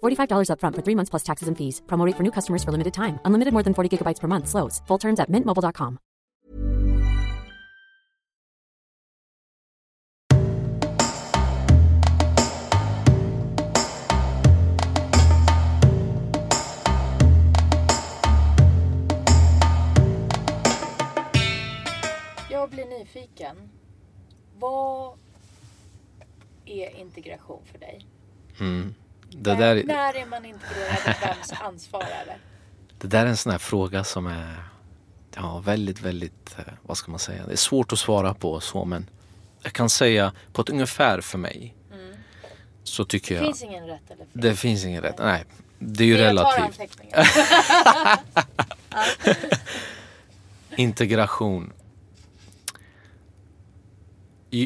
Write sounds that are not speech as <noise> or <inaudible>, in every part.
$45 upfront for three months plus taxes and fees. Promo rate for new customers for limited time. Unlimited more than 40 gigabytes per month. Slows. Full terms at mintmobile.com. Jag blir nyfiken. Vad är integration för dig? Mm. Det när, där, när är man integrerad och vems ansvar är det? det där är en sån här fråga som är ja, väldigt, väldigt, eh, vad ska man säga, det är svårt att svara på så men jag kan säga på ett ungefär för mig så tycker Det jag finns ingen rätt eller fel. det finns ingen rätt. Nej, det är ju jag tar relativt. anteckningar. <laughs> Integration.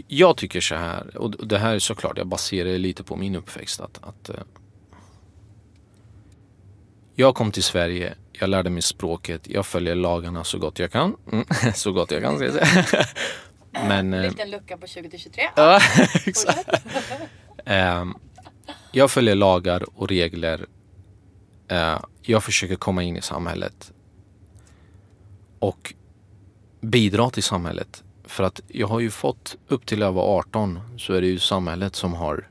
Jag tycker så här, och det här är såklart, jag baserar det lite på min uppväxt. Att, att, eh, jag kom till Sverige, jag lärde mig språket, jag följer lagarna så gott jag kan. Mm, <laughs> så gott jag kan, ska jag säga. <laughs> Men... eh, Liten lucka på 20 till 23. Ja, <laughs> exakt. Ehm, jag följer lagar och regler. Eh, jag försöker komma in i samhället. Och bidra till samhället. För att jag har ju fått upp till jag var 18 så är det ju samhället som har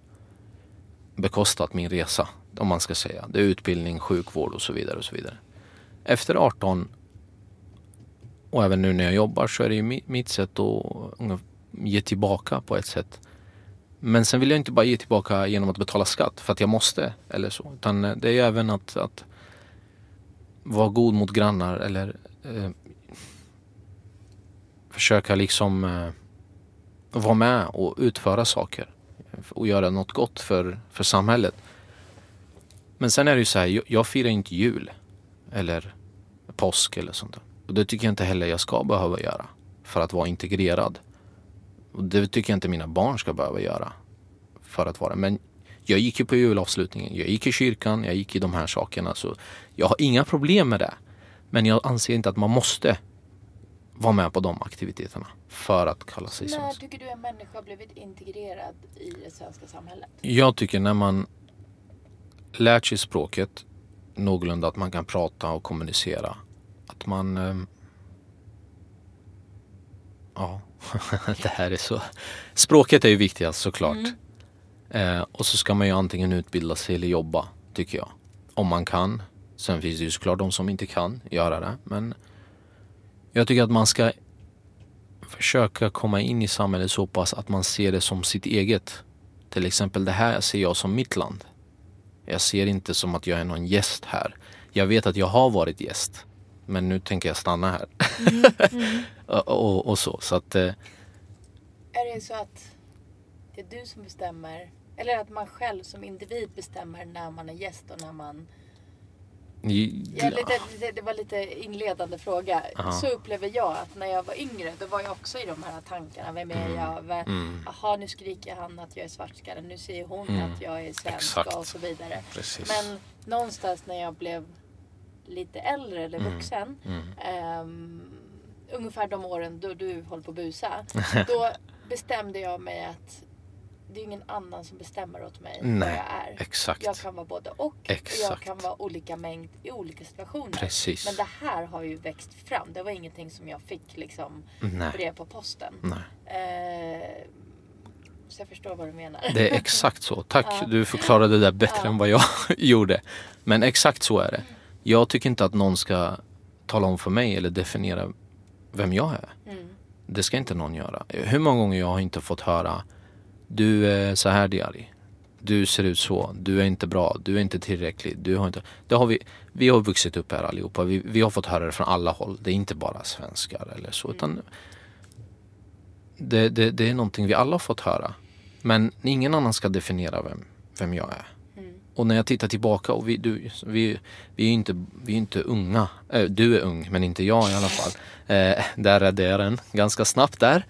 bekostat min resa. Om man ska säga. Det är utbildning, sjukvård och så vidare. och så vidare. Efter 18 och även nu när jag jobbar så är det ju mitt sätt att ge tillbaka på ett sätt. Men sen vill jag inte bara ge tillbaka genom att betala skatt för att jag måste eller så. Utan eh, det är ju även att, att vara god mot grannar eller eh, försöka liksom eh, vara med och utföra saker och göra något gott för, för samhället. Men sen är det ju så här, jag, jag firar inte jul eller påsk eller sånt där. Och det tycker jag inte heller jag ska behöva göra för att vara integrerad. Och det tycker jag inte mina barn ska behöva göra för att vara. Men jag gick ju på julavslutningen, jag gick i kyrkan, jag gick i de här sakerna. Så jag har inga problem med det. Men jag anser inte att man måste vara med på de aktiviteterna för att kalla sig När svensk. tycker du en människa blivit integrerad i det svenska samhället? Jag tycker när man lärt sig språket någorlunda att man kan prata och kommunicera. Att man... ehm, ja, <laughs> det här är så... Språket är ju viktigast såklart. Eh, och så ska man ju antingen utbilda sig eller jobba, tycker jag. Om man kan. Sen finns det ju såklart de som inte kan göra det. Men jag tycker att man ska försöka komma in i samhället så pass att man ser det som sitt eget. Till exempel det här ser jag som mitt land. Jag ser inte som att jag är någon gäst här. Jag vet att jag har varit gäst. Men nu tänker jag stanna här. och, <laughs> och, och så. Så att... Eh, Är det så att det är du som bestämmer eller att man själv som individ bestämmer när man är gäst och när man... Ja, lite, lite, det var lite inledande fråga. Ja. Så upplever jag att när jag var yngre då var jag också i de här tankarna. Vem är Mm. jag? Jaha, nu skriker han att jag är svartskalle. Nu säger hon att jag är svensk Mm. Exakt. och så vidare. Precis. Men någonstans när jag blev lite äldre eller Mm. vuxen. ehm, ungefär de åren då du håller på att busa. <laughs> då bestämde jag mig att det är ingen annan som bestämmer åt mig vad Nej, jag är. exakt. Jag kan vara både och. Och jag Exakt. kan vara olika mängd i olika situationer. Precis. Men det här har ju växt fram. Det var ingenting som jag fick liksom Nej. brev på posten. Nej. Eh, så jag förstår vad du menar. Det är exakt så. Tack, du förklarade det där bättre än vad jag <laughs> gjorde. Men exakt så är det. Jag tycker inte att någon ska tala om för mig eller definiera vem jag är. Mm. Det ska inte någon göra. Hur många gånger jag har inte fått höra Du är så här Diari. Du ser ut så. Du är inte bra. Du är inte tillräcklig. Du har inte... Det har vi, vi har vuxit upp här allihopa. Vi, vi har fått höra det från alla håll. Det är inte bara svenskar eller så. Utan det, det, det är någonting vi alla har fått höra. Men ingen annan ska definiera vem, vem jag är. Och när jag tittar tillbaka och vi, du, vi, vi är inte, vi är inte unga. Äh, du är ung men inte jag i alla fall. Äh, där är det den ganska snabbt där.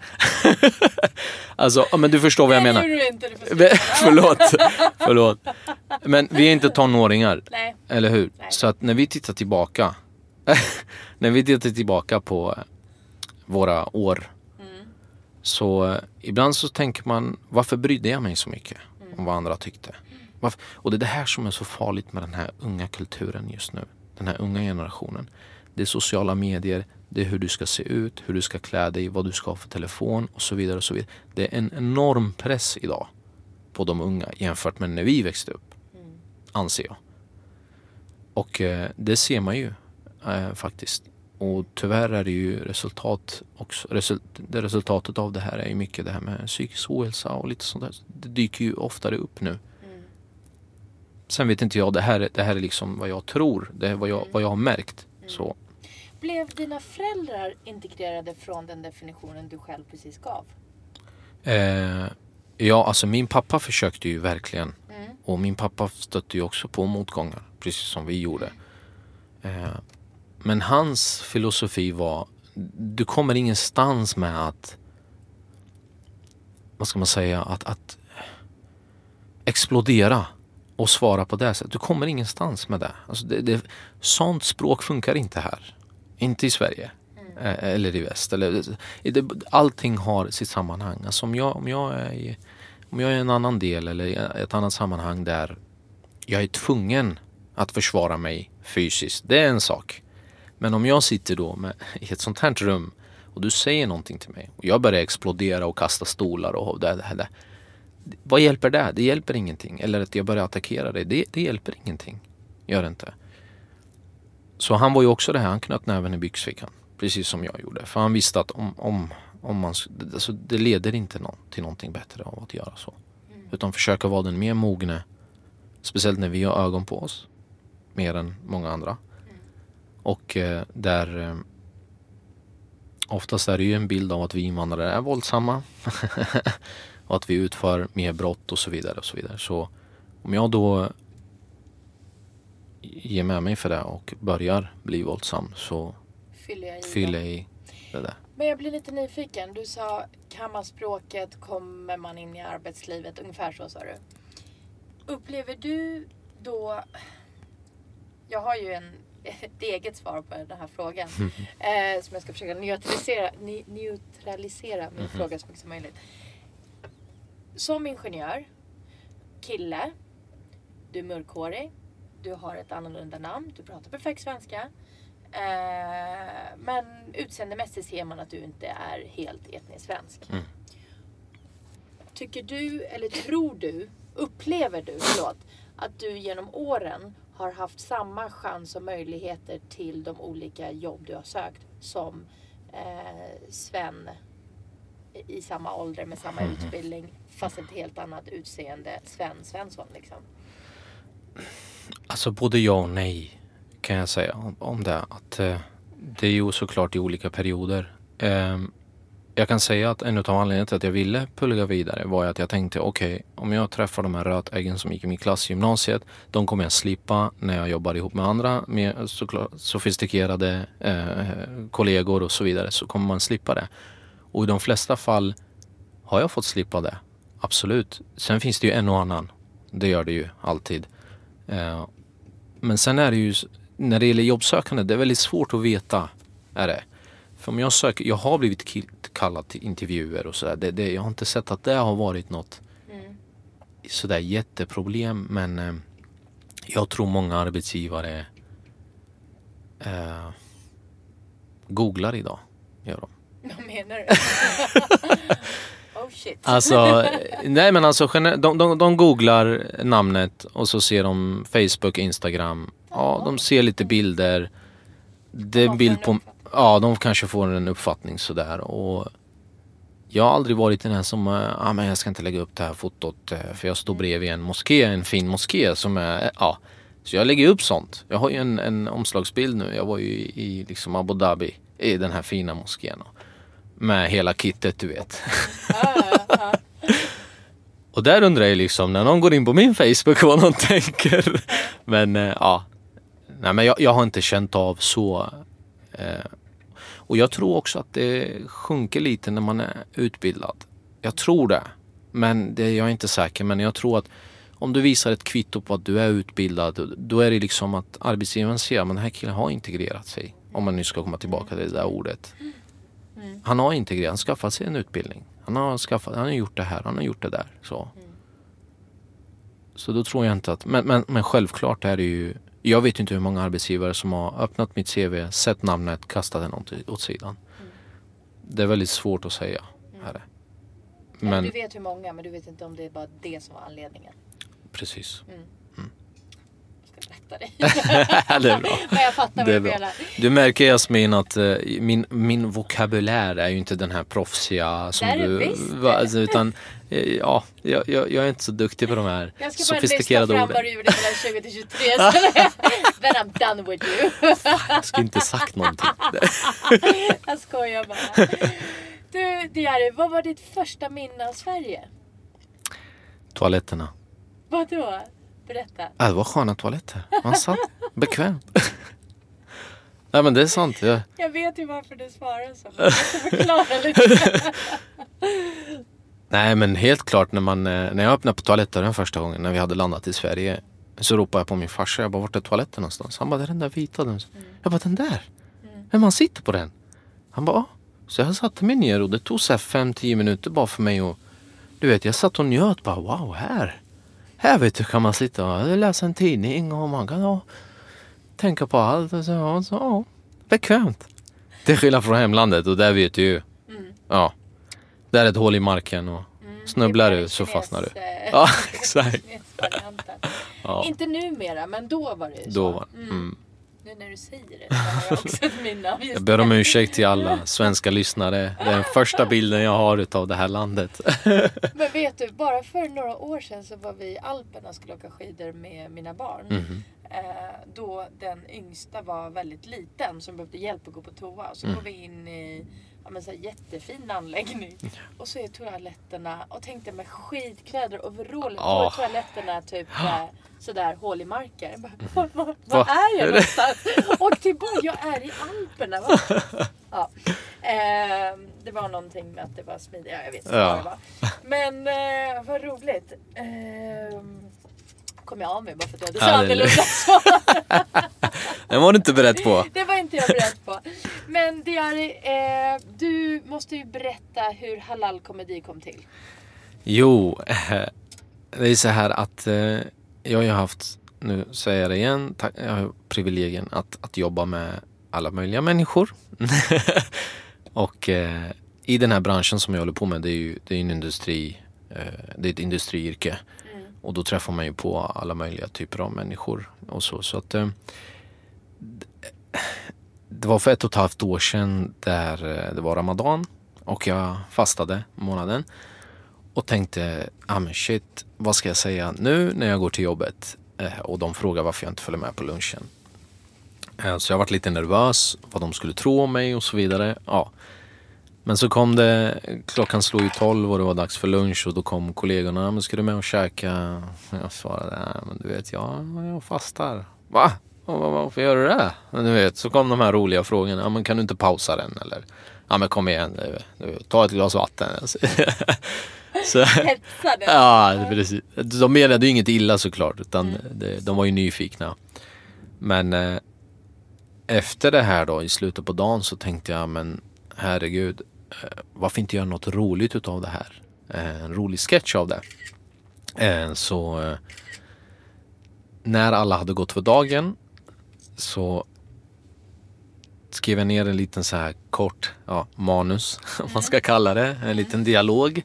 <laughs> alltså, men du förstår vad jag menar. Nej, inte, <laughs> förlåt, förlåt. Men vi är inte tonåringar. Nej. Eller hur? Nej. Så att när vi tittar tillbaka. <laughs> när vi tittar tillbaka på våra år. Mm. Så ibland så tänker man varför brydde jag mig så mycket om vad andra tyckte? Och det är det här som är så farligt med den här unga kulturen just nu. Den här unga generationen. Det är sociala medier, det är hur du ska se ut, hur du ska klä dig, vad du ska ha för telefon och så vidare. och så vidare. Det är en enorm press idag på de unga jämfört med när vi växte upp. Mm. Anser jag. Och eh, det ser man ju eh, faktiskt. Och tyvärr är det ju resultat också. Resultatet av det här är ju mycket det här med psykisk ohälsa och lite sånt där. Det dyker ju oftare upp nu. Sen vet inte jag, det här, det här är liksom vad jag tror, det är vad jag, vad jag har märkt. Mm. Så. Blev dina föräldrar integrerade från den definitionen du själv precis gav? Eh, ja, alltså min pappa försökte ju verkligen. Mm. Och min pappa stötte ju också på motgångar, precis som vi gjorde. Eh, men hans filosofi var, du kommer ingenstans med att, vad ska man säga, att, att explodera och svara på det sättet. Du kommer ingenstans med det. Alltså det, det sånt språk funkar inte här. Inte i Sverige. Mm. Eh, eller i väst. Eller, det, allting har sitt sammanhang. Alltså om, jag, om, jag är i, om jag är i en annan del eller i ett annat sammanhang där jag är tvungen att försvara mig fysiskt. Det är en sak. Men om jag sitter då med, i ett sånt här rum och du säger någonting till mig och jag börjar explodera och kasta stolar och det, det, det vad hjälper det? Det hjälper ingenting. Eller att jag börjar attackera dig. Det, det hjälper ingenting. Gör det inte. Så han var ju också det här, han knöt näven i byxfickan. Precis som jag gjorde. För han visste att om, om, om man, alltså det leder inte någon, till någonting bättre av att göra så. Mm. Utan försöka vara den mer mogne. Speciellt när vi har ögon på oss. Mer än många andra. Mm. Och eh, där eh, Oftast är det ju en bild av att vi invandrare är våldsamma. <laughs> och att vi utför mer brott och så vidare. och Så vidare. Så om jag då ger med mig för det och börjar bli våldsam så fyller jag i, fyller jag i det där. Men jag blir lite nyfiken. Du sa kan man språket kommer man in i arbetslivet. Ungefär så sa du. Upplever du då... Jag har ju en, <laughs> ett eget svar på den här frågan. <laughs> eh, som jag ska försöka neutralisera, neutralisera min mm fråga så mycket som möjligt som ingenjör, kille, du är mörkhårig, du har ett annorlunda namn, du pratar perfekt svenska. Eh, men utseendemässigt ser man att du inte är helt etnisk svensk. Mm. Tycker du, eller tror du, upplever du, förlåt, att du genom åren har haft samma chans och möjligheter till de olika jobb du har sökt som eh, Sven i samma ålder med samma mm. utbildning fast ett helt annat utseende Sven Svensson liksom? Alltså både ja och nej kan jag säga om, om det. Att, eh, det är ju såklart i olika perioder. Eh, jag kan säga att en av anledningarna till att jag ville plugga vidare var att jag tänkte okej, okay, om jag träffar de här rötäggen som gick i min klass i gymnasiet, de kommer jag slippa när jag jobbar ihop med andra såklart sofistikerade eh, kollegor och så vidare, så kommer man slippa det. Och i de flesta fall har jag fått slippa det. Absolut. Sen finns det ju en och annan. Det gör det ju alltid. Eh, men sen är det ju, när det gäller jobbsökande, det är väldigt svårt att veta. Är det. För om jag söker, jag har blivit kallad till intervjuer och sådär. Det, det, jag har inte sett att det har varit något mm. sådär jätteproblem. Men eh, jag tror många arbetsgivare eh, googlar idag. Gör de. Vad menar du? <laughs> oh shit. Alltså, nej men alltså de, de, de googlar namnet och så ser de Facebook, Instagram. Ja, de ser lite bilder. Det är bild på, Ja, de kanske får en uppfattning sådär. Och jag har aldrig varit den som, ja ah, men jag ska inte lägga upp det här fotot eh, för jag står bredvid en moské, en fin moské som är, ja. Så jag lägger upp sånt. Jag har ju en, en omslagsbild nu. Jag var ju i, i liksom Abu Dhabi i den här fina moskén. Med hela kittet du vet. <laughs> och där undrar jag liksom när någon går in på min Facebook vad någon tänker. <laughs> Men eh, ja. Nej men jag, jag har inte känt av så eh, och jag tror också att det sjunker lite när man är utbildad. Jag tror det. Men det, jag är inte säker. Men jag tror att om du visar ett kvitto på att du är utbildad, då är det liksom att arbetsgivaren ser att den här killen har integrerat sig. Om man nu ska komma tillbaka till det där ordet. Han har integrerat, han har skaffat sig en utbildning. Han har, skaffat, han har gjort det här, han har gjort det där. Så, så då tror jag inte att... Men, men, men självklart är det ju jag vet inte hur många arbetsgivare som har öppnat mitt CV, sett namnet, kastat det åt sidan. Mm. Det är väldigt svårt att säga. Mm. Här. Men, du vet hur många, men du vet inte om det är bara det som var anledningen. Precis. Mm. Berätta dig. <laughs> det är bra. men jag fattar det vad du menar. Du märker Jasmin att uh, min, min vokabulär är ju inte den här proffsiga som det är du... Visst. Va, alltså, utan ja, jag, jag, jag, är inte så duktig på de här sofistikerade orden. Jag ska bara lista fram vad du gjorde mellan 20 till 23. Then I'm done with you. jag skulle inte sagt någonting. <laughs> jag skojar bara. Du Diary, vad var ditt första minne av Sverige? Toaletterna. Vadå? Berätta. Ja, det var sköna toaletter. Man satt bekvämt. <laughs> Nej men det är sant. Jag, jag vet ju varför du svarar så. Jag förklara lite. <laughs> Nej men helt klart när, man, eh, när jag öppnade på toaletten den första gången när vi hade landat i Sverige så ropade jag på min farsa. Jag bara, vart är toaletten någonstans? Han bara, det är den där vita. Den. Mm. Jag bara, den där? Mm. Men man sitter på den. Han bara, ja. Så jag satte mig ner och det tog så fem, tio minuter bara för mig och du vet, jag satt och njöt bara, wow, här. Här vet du kan man sitta och läsa en tidning och man kan ja, tänka på allt. Och så, ja, så, ja, bekvämt. Till skillnad från hemlandet och där vet du ju. Mm. Ja. Det är ett hål i marken och mm, snubblar du så fastnar du. Eh, <laughs> ja, exakt. <laughs> ja. Inte numera, men då var det ju så. Då var, mm. Nu när du säger det så har jag också ett minne av Jag ber om ursäkt till alla svenska lyssnare. Det är den första bilden jag har av det här landet. <laughs> Men vet du, bara för några år sedan så var vi i Alperna och skulle åka skidor med mina barn. Mm. Då den yngsta var väldigt liten som behövde hjälp att gå på toa. Så mm. går vi in i ja, men så här, jättefin anläggning. Och så är toaletterna och tänkte med skitkläder och overaller. Oh. Och toaletterna typ eh, sådär hål i marken. Bara, vad, vad, vad är jag någonstans? och tillbaka, jag är i Alperna. Va? <laughs> Ja. Eh, det var någonting med att det var smidigt. Ja, jag vet inte ja. vad det var. Men eh, vad roligt. Eh, kom jag av mig bara för att jag hade så annorlunda svar. Den var du inte beredd på. <laughs> Det var inte jag beredd på. Men Diari, eh, du måste ju berätta hur Halal komedi kom till. Jo, eh, det är så här att eh, jag har ju haft, nu säger jag det igen, jag har privilegien att, att jobba med alla möjliga människor. <laughs> och eh, i den här branschen som jag håller på med, det är ju det är en industri, eh, det är ett industriyrke. Och då träffar man ju på alla möjliga typer av människor och så. så att, eh, det var för ett och ett halvt år sedan där eh, det var Ramadan och jag fastade månaden och tänkte, ah men shit, vad ska jag säga nu när jag går till jobbet? Eh, och de frågar varför jag inte följer med på lunchen. Eh, så jag varit lite nervös, vad de skulle tro om mig och så vidare. Ja. Men så kom det, klockan slog ju tolv och det var dags för lunch och då kom kollegorna. Ah, men ska du med och käka? Jag svarade, nej men du vet jag, jag fastar. Va? Varför gör du det? Men du vet, så kom de här roliga frågorna. Ja, men kan du inte pausa den eller? Ja men kom igen, ta ett glas vatten. <laughs> så, ja, precis. De menade ju inget illa såklart utan mm. de, de var ju nyfikna. Men eh, efter det här då i slutet på dagen så tänkte jag men herregud Eh, varför inte göra något roligt utav det här? Eh, en rolig sketch av det. Eh, så när alla hade gått för dagen så skrev jag ner en liten så här kort ja, manus, <laughs> om man ska kalla det. En liten dialog.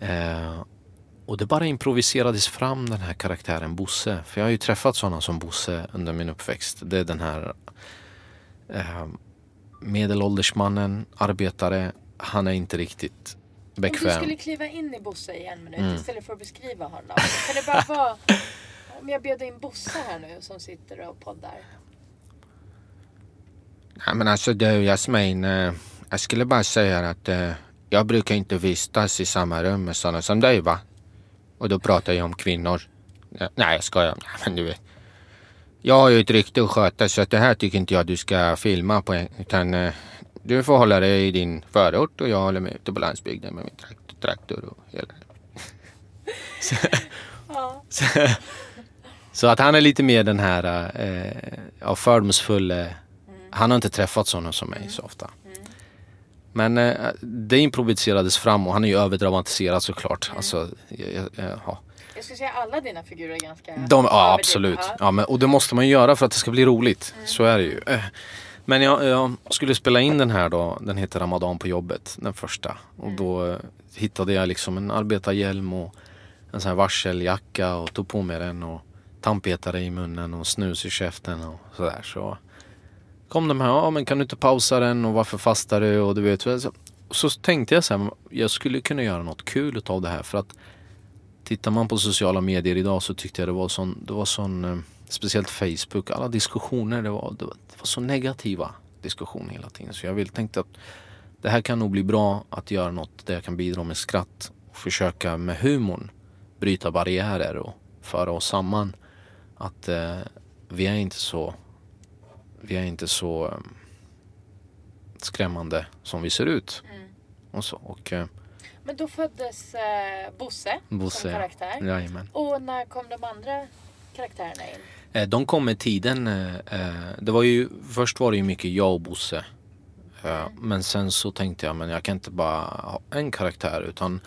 Eh, och det bara improviserades fram den här karaktären Bosse. För jag har ju träffat sådana som Bosse under min uppväxt. Det är den här eh, medelålders mannen, arbetare, han är inte riktigt bekväm. Om du skulle kliva in i Bosse i en minut mm. istället för att beskriva honom. Kan det bara <laughs> vara... Om jag bjöd in Bosse här nu som sitter och poddar. Nej men alltså du Jasmin, eh, jag skulle bara säga att eh, jag brukar inte vistas i samma rum med sådana som dig va? Och då pratar jag om kvinnor. Nej jag skojar. Nej, men du vet. Jag har ju ett rykte att sköta så att det här tycker inte jag du ska filma på. Utan eh, du får hålla dig i din förort och jag håller mig ute på landsbygden med min traktor och hela <laughs> så, ja. så, <laughs> så, att han är lite mer den här eh, fördomsfulla. Mm. Han har inte träffat sådana som mig mm. så ofta. Mm. Men eh, det improviserades fram och han är ju överdramatiserad såklart. Mm. Alltså, jag, ja. Jag skulle säga alla dina figurer är ganska De, Ja absolut. Ja, men, och det måste man göra för att det ska bli roligt. Mm. Så är det ju. Eh, men jag, jag, skulle spela in den här då. Den heter Ramadan på jobbet. Den första. Och mm. då eh, hittade jag liksom en arbetarhjälm och en sån här varseljacka och tog på mig den. Och tandpetare i munnen och snus i käften och sådär. Så kom de här, ja men kan du inte pausa den och varför fastar du och du vet. Så, så tänkte jag så här, jag skulle kunna göra något kul utav det här för att Tittar man på sociala medier idag så tyckte jag det var sån, det var sån eh, speciellt Facebook, alla diskussioner, det var, det var, det var så negativa diskussioner hela tiden. Så jag vill tänkte att det här kan nog bli bra att göra något där jag kan bidra med skratt och försöka med humorn bryta barriärer och föra oss samman. Att eh, vi är inte så vi är inte så um, skrämmande som vi ser ut. Mm. Och så. Och, eh, men då föddes eh, Bosse, Bosse som karaktär. Ja. Jajamän. Och när kom de andra karaktärerna in? Eh, de kom med tiden. Eh, eh, det var ju, först var det ju mycket jag och Bosse. Eh, mm. Men sen så tänkte jag, men jag kan inte bara ha en karaktär utan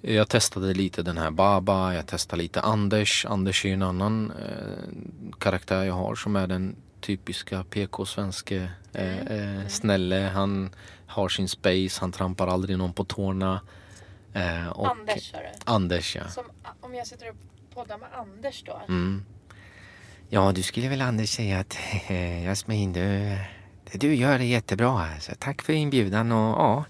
jag testade lite den här Baba, jag testade lite Anders. Anders är ju en annan eh, karaktär jag har som är den typiska PK-svenske eh, mm. eh, snälle. Han har sin space, han trampar aldrig någon på tårna. Eh, och Anders sa du? Anders ja. Som, om jag sitter och poddar med Anders då? Mm. Ja, du skulle väl Anders säga att <laughs> Jasmin, du, det du gör är jättebra. Alltså. Tack för inbjudan och ja,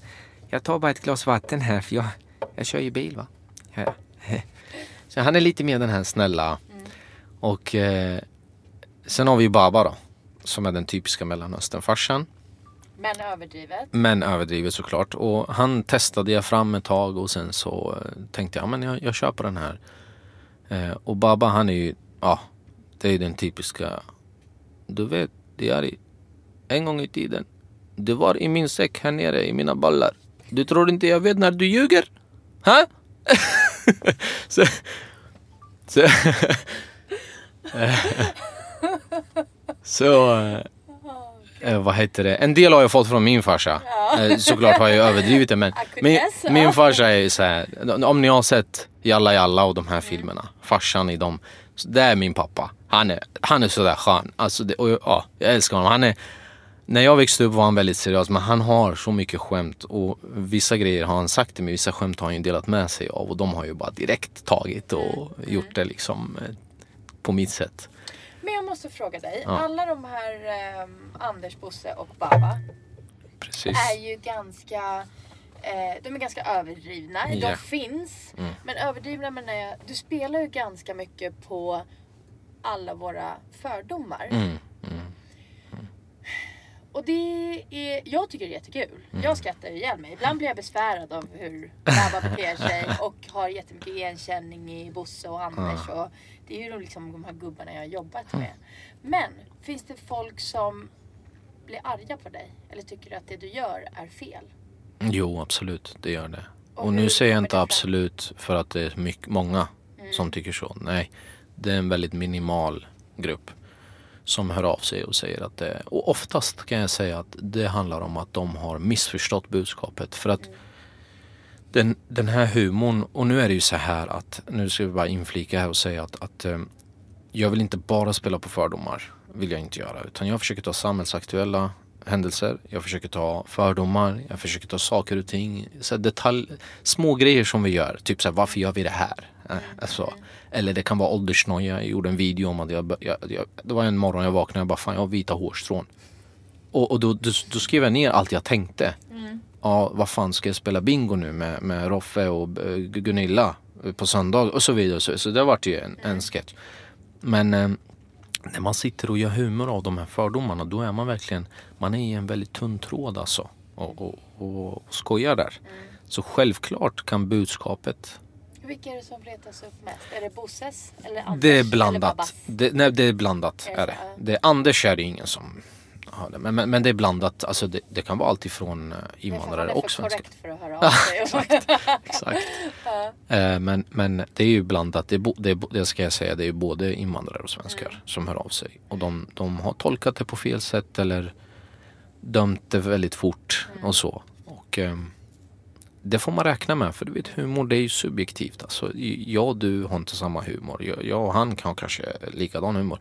jag tar bara ett glas vatten här för jag, jag kör ju bil va. Ja. <laughs> Så han är lite mer den här snälla. Mm. Och eh, sen har vi Baba då, som är den typiska mellanösternfarsan. Men överdrivet. Men överdrivet såklart. Och han testade jag fram ett tag och sen så eh, tänkte jag, men jag, jag på den här. Eh, och Baba han är ju, ja, det är den typiska. Du vet, det är i, en gång i tiden. Det var i min säck här nere i mina ballar. Du tror inte jag vet när du ljuger? Ha? <laughs> så, så, <laughs> <laughs> så eh, eh, vad heter det? En del har jag fått från min farsa. Ja. Eh, såklart har jag överdrivit det men <laughs> min, min farsa är så här, om ni har sett Jalla Jalla och de här filmerna, farsan i dem. Det är min pappa. Han är, han är sådär skön. Alltså det, och, ja, jag älskar honom. Han är, när jag växte upp var han väldigt seriös men han har så mycket skämt och vissa grejer har han sagt till mig, vissa skämt har han ju delat med sig av och de har ju bara direkt tagit och mm. gjort det liksom eh, på mitt sätt. Men jag måste fråga dig. Ja. Alla de här eh, Anders, Bosse och Baba Precis. är ju ganska eh, de är ganska överdrivna. Yeah. De finns. Mm. Men överdrivna menar jag, du spelar ju ganska mycket på alla våra fördomar. Mm. Mm. Och det är, jag tycker det är jättekul. Mm. Jag skrattar ihjäl mig. Ibland blir jag besvärad av hur Baba beter sig <laughs> och har jättemycket igenkänning i Bosse och Anders. Och det är ju liksom de här gubbarna jag har jobbat med. Men finns det folk som blir arga på dig? Eller tycker att det du gör är fel? Jo, absolut. Det gör det. Och, och nu säger jag inte absolut för att det är mycket, många mm. som tycker så. Nej, det är en väldigt minimal grupp som hör av sig och säger att det, och oftast kan jag säga att det handlar om att de har missförstått budskapet. För att den, den här humorn, och nu är det ju så här att, nu ska vi bara inflika här och säga att, att eh, jag vill inte bara spela på fördomar, vill jag inte göra. Utan jag försöker ta samhällsaktuella händelser, jag försöker ta fördomar, jag försöker ta saker och ting, så detalj, små grejer som vi gör. Typ så här, varför gör vi det här? Eh, alltså, eller det kan vara åldersnoja. Jag gjorde en video om att jag, jag, jag, det var en morgon jag vaknade och bara fan jag har vita hårstrån. Och, och då, då, då, skrev jag ner allt jag tänkte. Mm. Ja, vad fan ska jag spela bingo nu med, med Roffe och uh, Gunilla på söndag och så vidare. Så, så det vart ju en, en sketch. Men eh, när man sitter och gör humor av de här fördomarna då är man verkligen, man är i en väldigt tunn tråd alltså. Och, och, och, och skojar där. Mm. Så självklart kan budskapet vilka är det som retas upp mest? Är det Bosses eller Anders? Det är blandat. Det, nej, det är blandat. Är det. Det är Anders är det ingen som har det. Men, men, men det är blandat. Alltså det, det kan vara allt ifrån uh, invandrare och svenskar. Det är för korrekt för att höra av sig. <laughs> exakt. exakt. <laughs> uh, men, men det är ju blandat. Det, är bo, det, är, det ska jag säga. Det är både invandrare och svenskar mm. som hör av sig. Och de, de har tolkat det på fel sätt eller dömt det väldigt fort mm. och så. Och um, det får man räkna med för du vet humor det är ju subjektivt. Alltså, jag och du har inte samma humor. Jag, jag och han kan kanske likadan humor.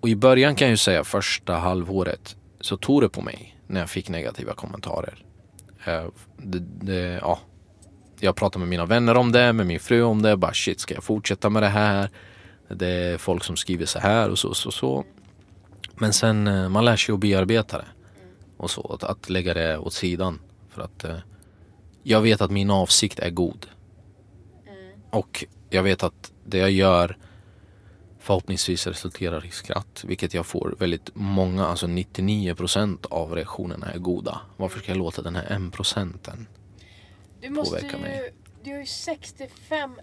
Och i början kan jag ju säga första halvåret så tog det på mig när jag fick negativa kommentarer. Uh, det, det, ja. Jag pratade med mina vänner om det, med min fru om det. Bara shit, ska jag fortsätta med det här? Det är folk som skriver så här och så och så, så. Men sen eh, man lär sig att bearbeta det. Och så, att, att lägga det åt sidan. För att eh, jag vet att min avsikt är god. Mm. Och jag vet att det jag gör förhoppningsvis resulterar i skratt. Vilket jag får väldigt många, alltså 99 procent av reaktionerna är goda. Varför ska jag låta den här en procenten påverka ju, mig? Du har ju 65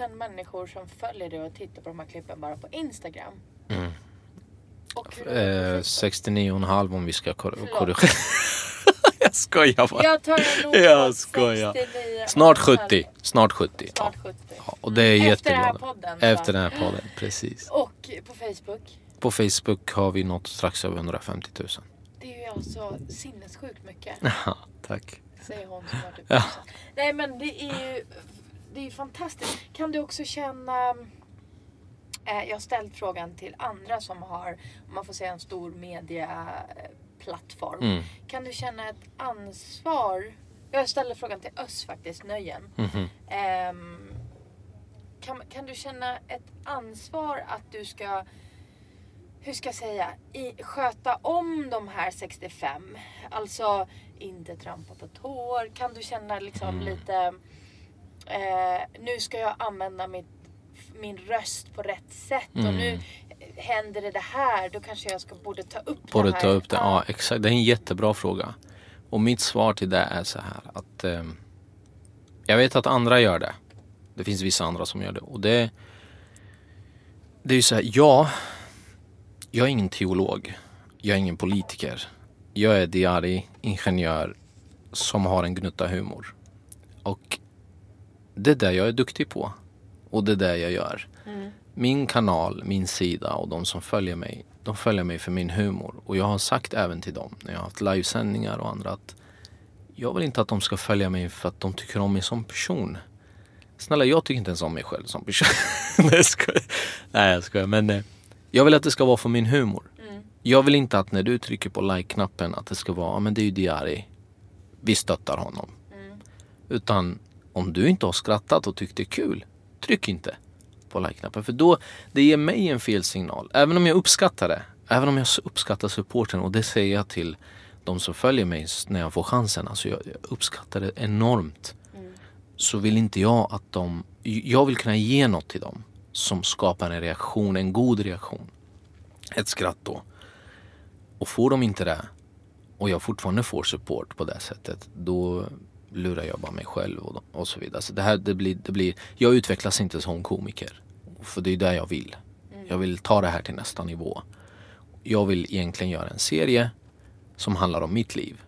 000 människor som följer dig och tittar på de här klippen bara på Instagram. Mm. Eh, 69,5 om vi ska korrigera. Jag skojar bara. Jag tar en <laughs> Jag skojar. 69, Snart 70. Snart 70. Snart 70. Ja, och det är Efter jätteglada. den här podden. Efter den här podden, precis. Och på Facebook? På Facebook har vi nått strax över 150 000. Det är ju alltså sinnessjukt mycket. <laughs> Ja, tack. Säger hon som har typ ja. Nej men det är ju det är fantastiskt. Kan du också känna eh, jag har ställt frågan till andra som har, om man får säga en stor mediaplattform. Mm. Kan du känna ett ansvar? Jag ställer frågan till Öss faktiskt, Nöjen. Mm um, kan, kan du känna ett ansvar att du ska hur ska jag säga, i, sköta om de här 65? Alltså inte trampa på tår. Kan du känna liksom mm. lite, eh, nu ska jag använda mitt, min röst på rätt sätt mm. och nu. Händer det det här, då kanske jag ska, borde ta upp borde det här. ta upp det, ja exakt. Det är en jättebra fråga. Och mitt svar till det är så här att eh, jag vet att andra gör det. Det finns vissa andra som gör det. Och det, det är ju så här, ja, jag är ingen teolog. Jag är ingen politiker. Jag är diari, ingenjör som har en gnutta humor. Och det är det jag är duktig på. Och det är det jag gör. Mm. Min kanal, min sida och de som följer mig, de följer mig för min humor. Och jag har sagt även till dem när jag har haft livesändningar och andra att jag vill inte att de ska följa mig för att de tycker om mig som person. Snälla, jag tycker inte ens om mig själv som person. <laughs> Nej, jag skojar. Nej, jag skojar. Men eh, jag vill att det ska vara för min humor. Mm. Jag vill inte att när du trycker på like-knappen att det ska vara, ja men det är ju Diari. Vi stöttar honom. Mm. Utan om du inte har skrattat och tyckt det är kul, tryck inte på like-knappen. För då, det ger mig en fel signal. Även om jag uppskattar det. Även om jag uppskattar supporten och det säger jag till de som följer mig när jag får chansen. Alltså jag, jag uppskattar det enormt så vill inte jag att de... Jag vill kunna ge något till dem som skapar en reaktion, en god reaktion. Ett skratt då. Och får de inte det och jag fortfarande får support på det sättet då lurar jag bara mig själv och, och så vidare. Så det här, det blir, det blir, jag utvecklas inte som komiker. För det är det jag vill. Mm. Jag vill ta det här till nästa nivå. Jag vill egentligen göra en serie som handlar om mitt liv.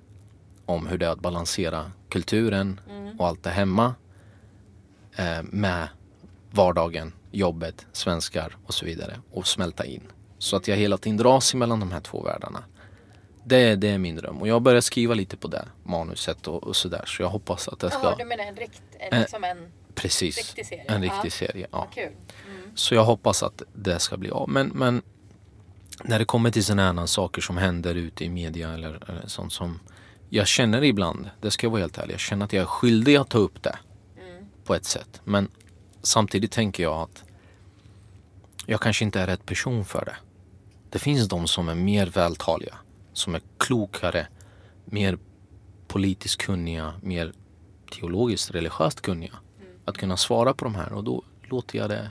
Om hur det är att balansera kulturen, mm och allt det hemma eh, med vardagen, jobbet, svenskar och så vidare och smälta in. Så att jag hela tiden dras mellan de här två världarna. Det, det är min dröm och jag börjar skriva lite på det manuset och, och sådär så jag hoppas att det ska... Jaha, du menar en, rikt, en, eh, liksom en precis, riktig serie? en riktig serie. Ja. Kul. Så jag hoppas att det ska bli av. Men, men när det kommer till sådana här saker som händer ute i media eller, eller sånt som jag känner ibland, det ska jag vara helt ärlig, jag känner att jag är skyldig att ta upp det. Mm. På ett sätt. Men samtidigt tänker jag att jag kanske inte är rätt person för det. Det finns de som är mer vältaliga. som är klokare, mer politiskt kunniga, mer teologiskt religiöst kunniga. Mm. Att kunna svara på de här och då låter jag det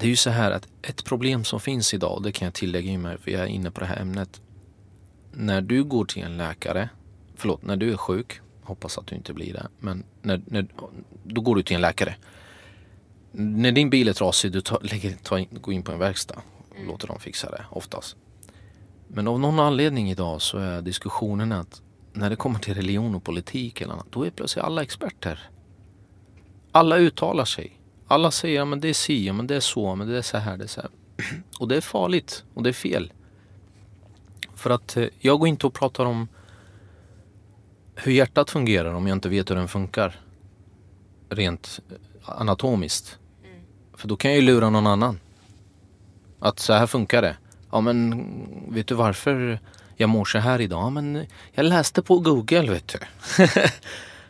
Det är ju så här att ett problem som finns idag, det kan jag tillägga mig för jag är inne på det här ämnet. När du går till en läkare, förlåt, när du är sjuk, hoppas att du inte blir det, men när, när, då går du till en läkare. När din bil är trasig, du tar, lägger, tar går in på en verkstad och mm. låter dem fixa det oftast. Men av någon anledning idag så är diskussionen att när det kommer till religion och politik eller annat, då är plötsligt alla experter. Alla uttalar sig. Alla säger att det är si, men det är så, men det är så här, det är så här. <clears throat> Och det är farligt och det är fel. För att eh, jag går inte och pratar om hur hjärtat fungerar om jag inte vet hur den funkar. Rent eh, anatomiskt. Mm. För då kan jag ju lura någon annan. Att så här funkar det. Ja men vet du varför jag mår så här idag? Ja, men jag läste på Google vet du.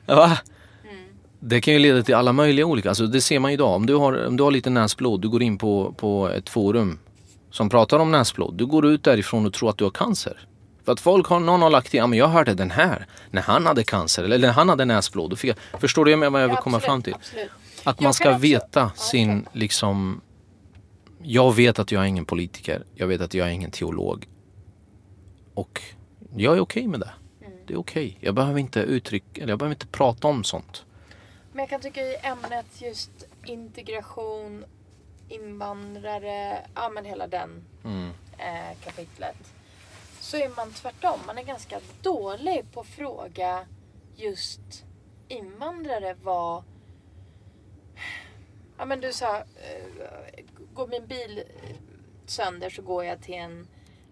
<laughs> Va? Det kan ju leda till alla möjliga olika, alltså det ser man idag. Om du har, om du har lite näsblod, du går in på, på ett forum som pratar om näsblod. Du går ut därifrån och tror att du har cancer. För att folk har, någon har lagt till, ja men jag hörde den här när han hade cancer eller när han hade näsblod. Jag, förstår du vad jag vill komma fram till? Absolut. Att man ska veta sin liksom jag vet att jag är ingen politiker. Jag vet att jag är ingen teolog. Och jag är okej okay med det. Mm. Det är okej. Okay. Jag behöver inte uttrycka, eller jag behöver inte prata om sånt. Men jag kan tycka i ämnet just integration, invandrare, ja men hela den mm. eh, kapitlet. Så är man tvärtom. Man är ganska dålig på att fråga just invandrare vad... Ja men du sa, eh, går min bil sönder så går jag till en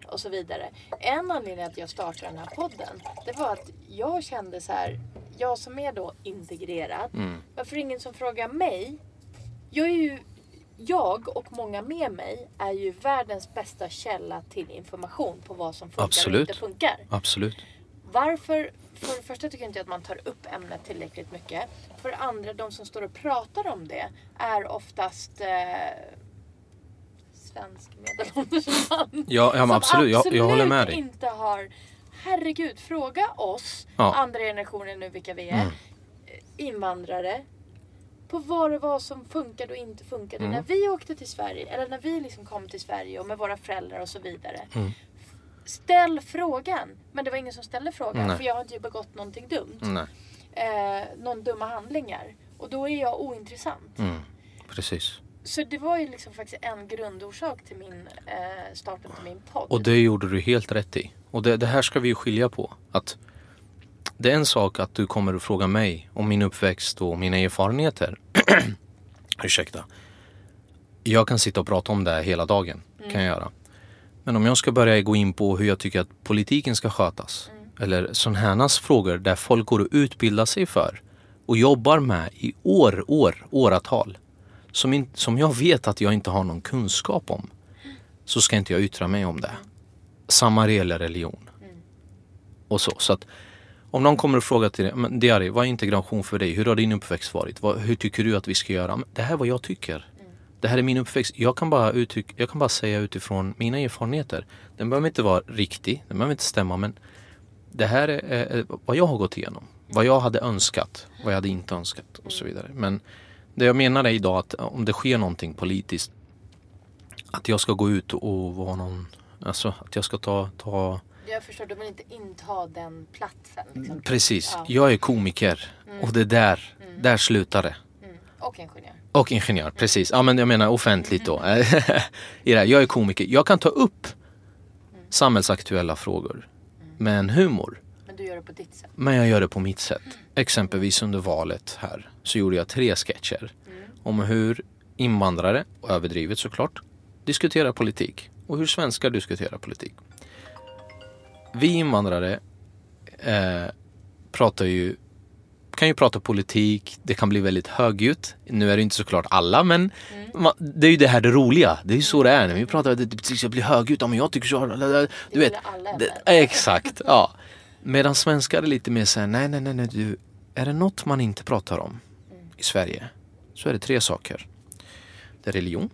och så vidare. En anledning att jag startade den här podden, det var att jag kände så här, jag som är då integrerad, mm. varför ingen som frågar mig? Jag är ju, jag och många med mig är ju världens bästa källa till information på vad som funkar Absolut. och inte funkar. Absolut. Varför? För det första tycker jag inte att man tar upp ämnet tillräckligt mycket. För det andra, de som står och pratar om det är oftast eh, svensk medelålders man. Ja, ja men absolut. Jag, jag håller med dig. inte har herregud, fråga oss, ja. andra generationen nu vilka vi är, mm. invandrare, på vad det var som funkade och inte funkade mm. när vi åkte till Sverige, eller när vi liksom kom till Sverige och med våra föräldrar och så vidare. Mm. Ställ frågan! Men det var ingen som ställde frågan, Nej. för jag har inte begått någonting dumt. Eh, någon dumma handlingar. Och då är jag ointressant. Mm. Precis. Så det var ju liksom faktiskt en grundorsak till min eh, starten till min podd. Och det gjorde du helt rätt i. Och det, det, här ska vi ju skilja på. Att det är en sak att du kommer att fråga mig om min uppväxt och mina erfarenheter. <clears throat> Ursäkta. Jag kan sitta och prata om det hela dagen. Mm. kan jag göra. Men om jag ska börja gå in på hur jag tycker att politiken ska skötas. Mm. Eller sådana här frågor där folk går och utbildar sig för och jobbar med i år, år, åratal. Som, in, som jag vet att jag inte har någon kunskap om. Så ska inte jag yttra mig om det. Samma gäller religion. Och så. så att om någon kommer och frågar till dig, men Diari, vad är integration för dig? Hur har din uppväxt varit? Vad, hur tycker du att vi ska göra? Det här är vad jag tycker. Det här är min uppväxt. Jag kan, bara uttryck, jag kan bara säga utifrån mina erfarenheter. Den behöver inte vara riktig, den behöver inte stämma men det här är, är vad jag har gått igenom. Vad jag hade önskat, vad jag hade inte önskat och så vidare. Men det jag menar är idag att om det sker någonting politiskt att jag ska gå ut och vara någon, alltså att jag ska ta, ta jag förstår, du vill inte inta den platsen. Liksom. Precis, ja. jag är komiker mm. och det är där, mm. där slutar det. Mm. Och ingenjör. Och ingenjör, precis. Ja men jag menar offentligt då. <laughs> Mm. jag är komiker. Jag kan ta upp mm. samhällsaktuella frågor mm. med en humor. Du gör det på ditt sätt? Men jag gör det på mitt sätt. Exempelvis under valet här så gjorde jag tre sketcher om hur invandrare, överdrivet såklart, diskuterar politik och hur svenskar diskuterar politik. Vi invandrare eh, pratar ju kan ju prata politik, det kan bli väldigt högljutt. Nu är det inte såklart alla men mm. man, det är ju det här det roliga. Det är ju så det är när vi pratar, det, det ska bli högljutt, ja men jag tycker så. Du vet. Det, exakt, ja. Medan svenskar är lite mer såhär, nej nej nej, nej du, är det något man inte pratar om mm. i Sverige så är det tre saker. Det är religion,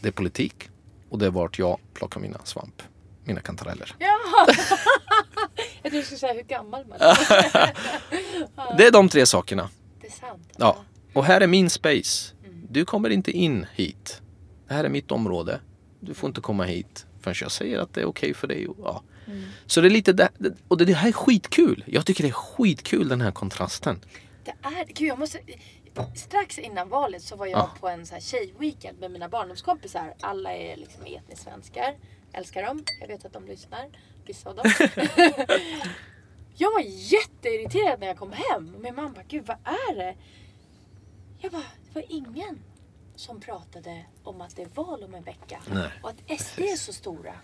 det är politik och det är vart jag plockar mina svamp. Mina kantareller. Ja. <laughs> jag trodde du skulle säga hur gammal man är. <laughs> det är de tre sakerna. Det är sant. Ja. Och här är min space. Mm. Du kommer inte in hit. Det här är mitt område. Du får inte komma hit förrän jag säger att det är okej okay för dig. Ja. Mm. Så det är lite där, och det här är skitkul. Jag tycker det är skitkul den här kontrasten. Det är, gud jag måste, strax innan valet så var jag ah. på en så här tjejweekend med mina barndomskompisar. Alla är liksom etniskt svenskar. Älskar dem. Jag vet att de lyssnar. Vissa av dem. <laughs> jag var jätteirriterad när jag kom hem. Och min mamma bara, gud vad är det? Jag bara, det var ingen som pratade om att det är val om en vecka. Nej. Och att SD är så stora.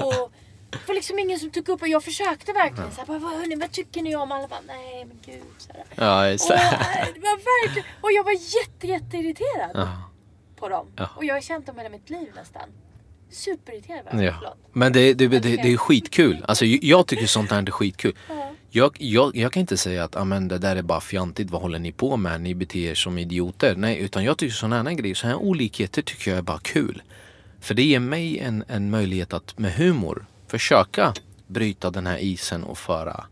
Och det var liksom ingen som tog upp och jag försökte verkligen så här, vad, hörni, vad tycker ni om? Alla bara, nej men gud. Så här. Ja, just och, det var verkligen, och jag var jätte, jätteirriterad ja. på dem. Ja. Och jag har känt dem hela mitt liv nästan. Superirriterad. Ja. Men det, det, det, det, är skitkul. Alltså, jag tycker sånt här är skitkul. Ja. Jag, jag, jag kan inte säga att amen, det där är bara fjantigt, vad håller ni på med? Ni beter er som idioter. Nej, utan jag tycker sådana här grejer, sådana här olikheter tycker jag är bara kul. För det ger mig en, en möjlighet att med humor försöka bryta den här isen och föra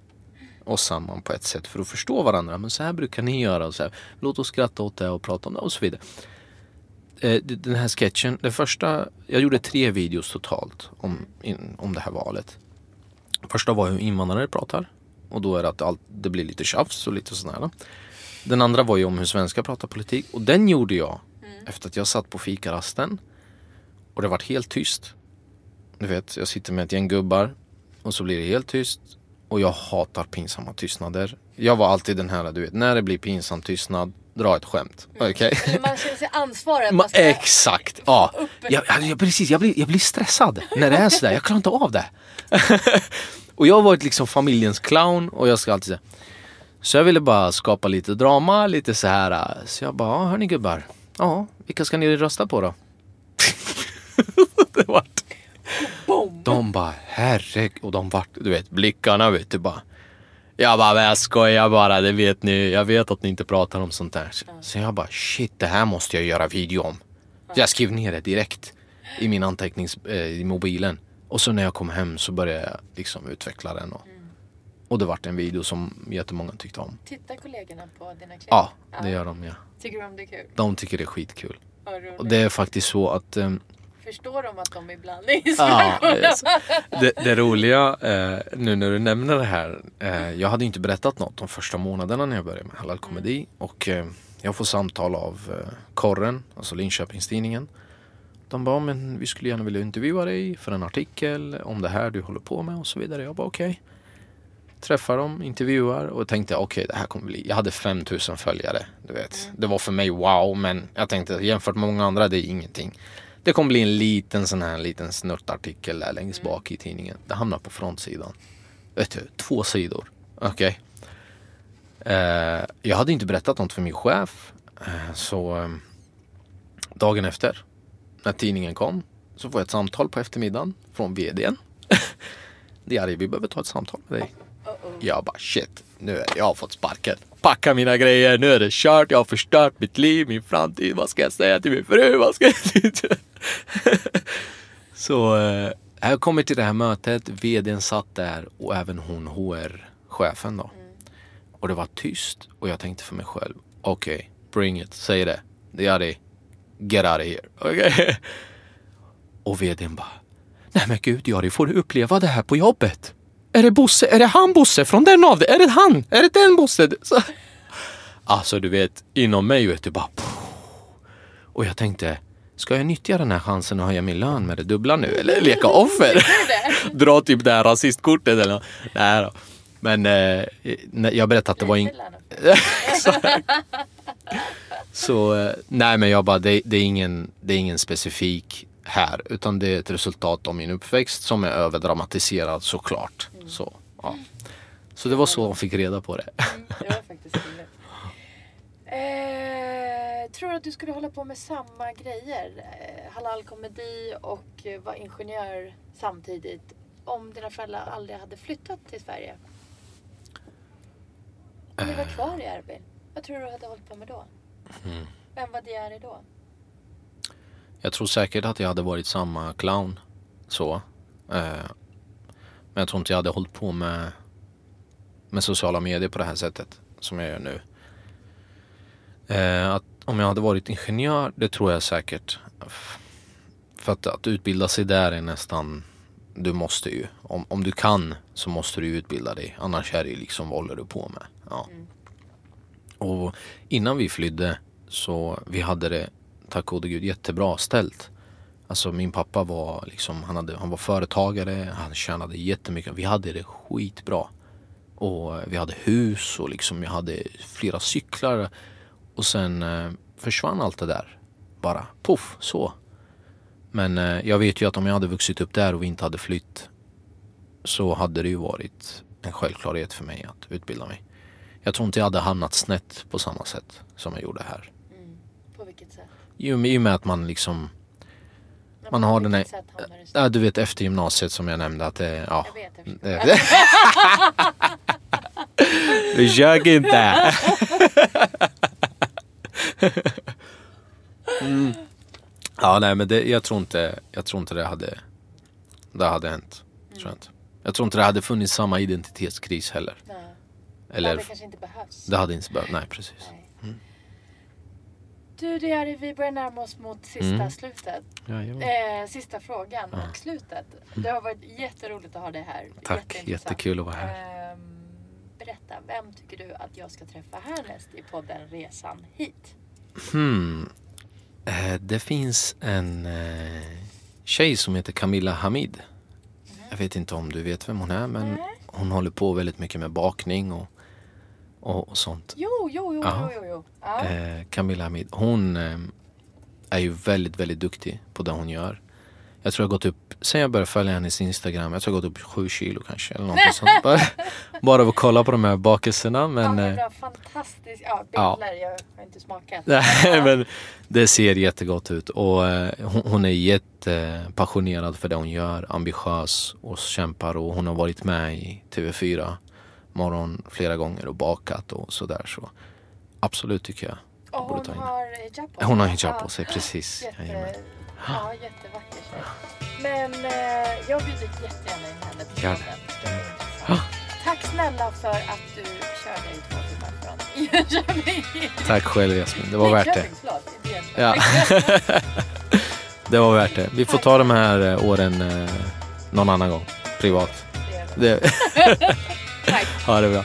oss samman på ett sätt för att förstå varandra. Men så här brukar ni göra. Och så här, Låt oss skratta åt det och prata om det och så vidare. Eh, den här sketchen, den första, jag gjorde tre videos totalt om, om det här valet. Första var hur invandrare pratar och då är det att allt, det blir lite tjafs och lite sådär. Den andra var ju om hur svenskar pratar politik och den gjorde jag mm. efter att jag satt på fikarasten och det var helt tyst. Du vet, jag sitter med ett gäng gubbar och så blir det helt tyst och jag hatar pinsamma tystnader. Jag var alltid den här, du vet, när det blir pinsam tystnad dra ett skämt. Mm. Okej? <laughs> Okay? Man känner sig ansvarig. Man ska exakt, ja. <laughs> Jag, jag, precis, jag blir, jag blir stressad när det är sådär. Jag klarar inte av det. <laughs> och jag har varit liksom familjens clown och jag ska alltid säga så jag ville bara skapa lite drama, lite så här. Så jag bara, ja hörni gubbar. Ja, vilka ska ni rösta på då? Vart... De bara, herregud. Och de vart, du vet, blickarna vet du bara. Jag bara, jag skojar bara, det vet ni. Jag vet att ni inte pratar om sånt där. Så jag bara, shit det här måste jag göra video om. Så jag skrev ner det direkt i min antecknings, eh, i mobilen. Och så när jag kom hem så började jag liksom utveckla den. Och, mm. och det vart en video som jättemånga tyckte om. Tittar kollegorna på dina klipp? Ja, det gör de ja. Tycker de det är kul? De tycker det är skitkul. Och det är faktiskt så att um, Förstår de att de ibland är ja, det, det roliga eh, nu när du nämner det här. Eh, jag hade inte berättat något de första månaderna när jag började med Halal Komedi. Och eh, jag får samtal av eh, Korren, alltså Linköpingstidningen. De bara, men vi skulle gärna vilja intervjua dig för en artikel om det här du håller på med och så vidare. Jag bara okej. Okay. Träffar dem, intervjuar och tänkte okej okay, det här kommer bli. Jag hade 5000 följare. Du vet. Mm. Det var för mig wow men jag tänkte jämfört med många andra det är ingenting. Det kommer bli en liten sån här liten snuttartikel där längst mm. bak i tidningen. Det hamnar på frontsidan. Vet du, två sidor. Okej. Eh, jag hade inte berättat något för min chef. Eh, så eh, dagen efter, när tidningen kom, så får jag ett samtal på eftermiddagen från vdn. <laughs> Det är vi behöver ta ett samtal med dig. Jag bara shit, nu är jag har fått sparken. Packa mina grejer, nu är det kört, jag har förstört mitt liv, min framtid. Vad ska jag säga till min fru? Vad ska jag? <laughs> Så eh, jag kommer till det här mötet, vdn satt där och även hon HR-chefen då. Mm. Och det var tyst och jag tänkte för mig själv, okej, okay, bring it, säg det. Det är det. Get out of here. <laughs> Okay? Och vdn bara, nej men gud Jari, får du uppleva det här på jobbet? Är det Bosse? Är det han Bosse från den av det? Är det han? Är det den Bosse? <laughs> Så, alltså du vet, inom mig vet du bara... Och jag tänkte, ska jag nyttja den här chansen och höja min lön med det dubbla nu? Eller <laughs> leka offer? <laughs> Dra typ det här rasistkortet eller Nej då. Men eh, jag berättade att det var ingen... <laughs> så, eh, nej men jag bara, det, det, är ingen, det är ingen specifik här utan det är ett resultat av min uppväxt som är överdramatiserad såklart. Mm. Så, ja. så det var så hon fick reda på det. Mm, det var faktiskt tror att du skulle hålla på med samma grejer? Eh, Halal-komedi och eh, vara ingenjör samtidigt om dina föräldrar aldrig hade flyttat till Sverige? Om du var kvar i Erbil, vad tror du hade hållit på med då? Mm. Vem var Diari då? Jag tror säkert att jag hade varit samma clown. Så. Eh, men jag tror inte jag hade hållit på med, med sociala medier på det här sättet som jag gör nu. Eh, att om jag hade varit ingenjör, det tror jag säkert. För att, att utbilda sig där är nästan, du måste ju. Om, om du kan så måste du utbilda dig. Annars är det liksom, vad håller du på med? Ja. Mm. Och innan vi flydde så vi hade det tack gode gud jättebra ställt. Alltså min pappa var liksom, han, hade, han var företagare, han tjänade jättemycket. Vi hade det skitbra. Och vi hade hus och liksom jag hade flera cyklar. Och sen eh, försvann allt det där. Bara poff, så. Men eh, jag vet ju att om jag hade vuxit upp där och vi inte hade flytt så hade det ju varit en självklarhet för mig att utbilda mig. Jag tror inte jag hade hamnat snett på samma sätt som jag gjorde här. Mm. På vilket sätt? I och med att man liksom man har den här, ja, du vet efter gymnasiet som jag nämnde att det, ja. Jag vet, Försök <laughs> <laughs> inte. <laughs> mm. <laughs> Ja nej men det, jag tror inte, jag tror inte det hade, det hade hänt. Mm. Tror jag, inte. jag tror inte det hade funnits samma identitetskris heller. Nej. Eller, det kanske inte behövs. Det hade inte behövts, nej precis. Nej. Du Diari, vi börjar närma oss mot sista mm. slutet. Eh, sista frågan ja. och slutet. Det har varit jätteroligt att ha dig här. Tack, jättekul att vara här. Eh, berätta, vem tycker du att jag ska träffa härnäst i podden Resan hit? Hmm. Eh, det finns en eh, tjej som heter Camilla Hamid. Jag vet inte om du vet vem hon är men hon håller på väldigt mycket med bakning och och, och sånt. Jo, jo, jo. jo, jo, jo. Ja. Eh, Camilla Hamid, hon är ju väldigt, väldigt duktig på det hon gör. Jag tror jag gått upp, sen jag började följa hennes Instagram, jag tror jag gått upp sju kilo kanske. Eller något <laughs> sånt. Bara, bara av att kolla på de här bakelserna. Men, ja, eh, fantastiskt. Ja, bilder, ja. jag har inte smakat. <laughs> men det ser jättegott ut och eh, hon, hon är jättepassionerad för det hon gör, ambitiös och kämpar och hon har varit med i TV4 morgon flera gånger och bakat och sådär. Så absolut tycker jag. Och hon har hijab på sig? Hon har hijab på sig, precis. <laughs> Jätte, ja, jättevacker tjej. Men eh, jag bjuder jättegärna in henne till podden. Tack snälla för att du körde i två timmar från <laughs> Jönköping. Tack själv Jasmin, det var värt det. Ja. <laughs> det var värt det. Vi får ta de här eh, åren eh, någon annan gång, privat. Det <laughs> Tack. Ha det bra.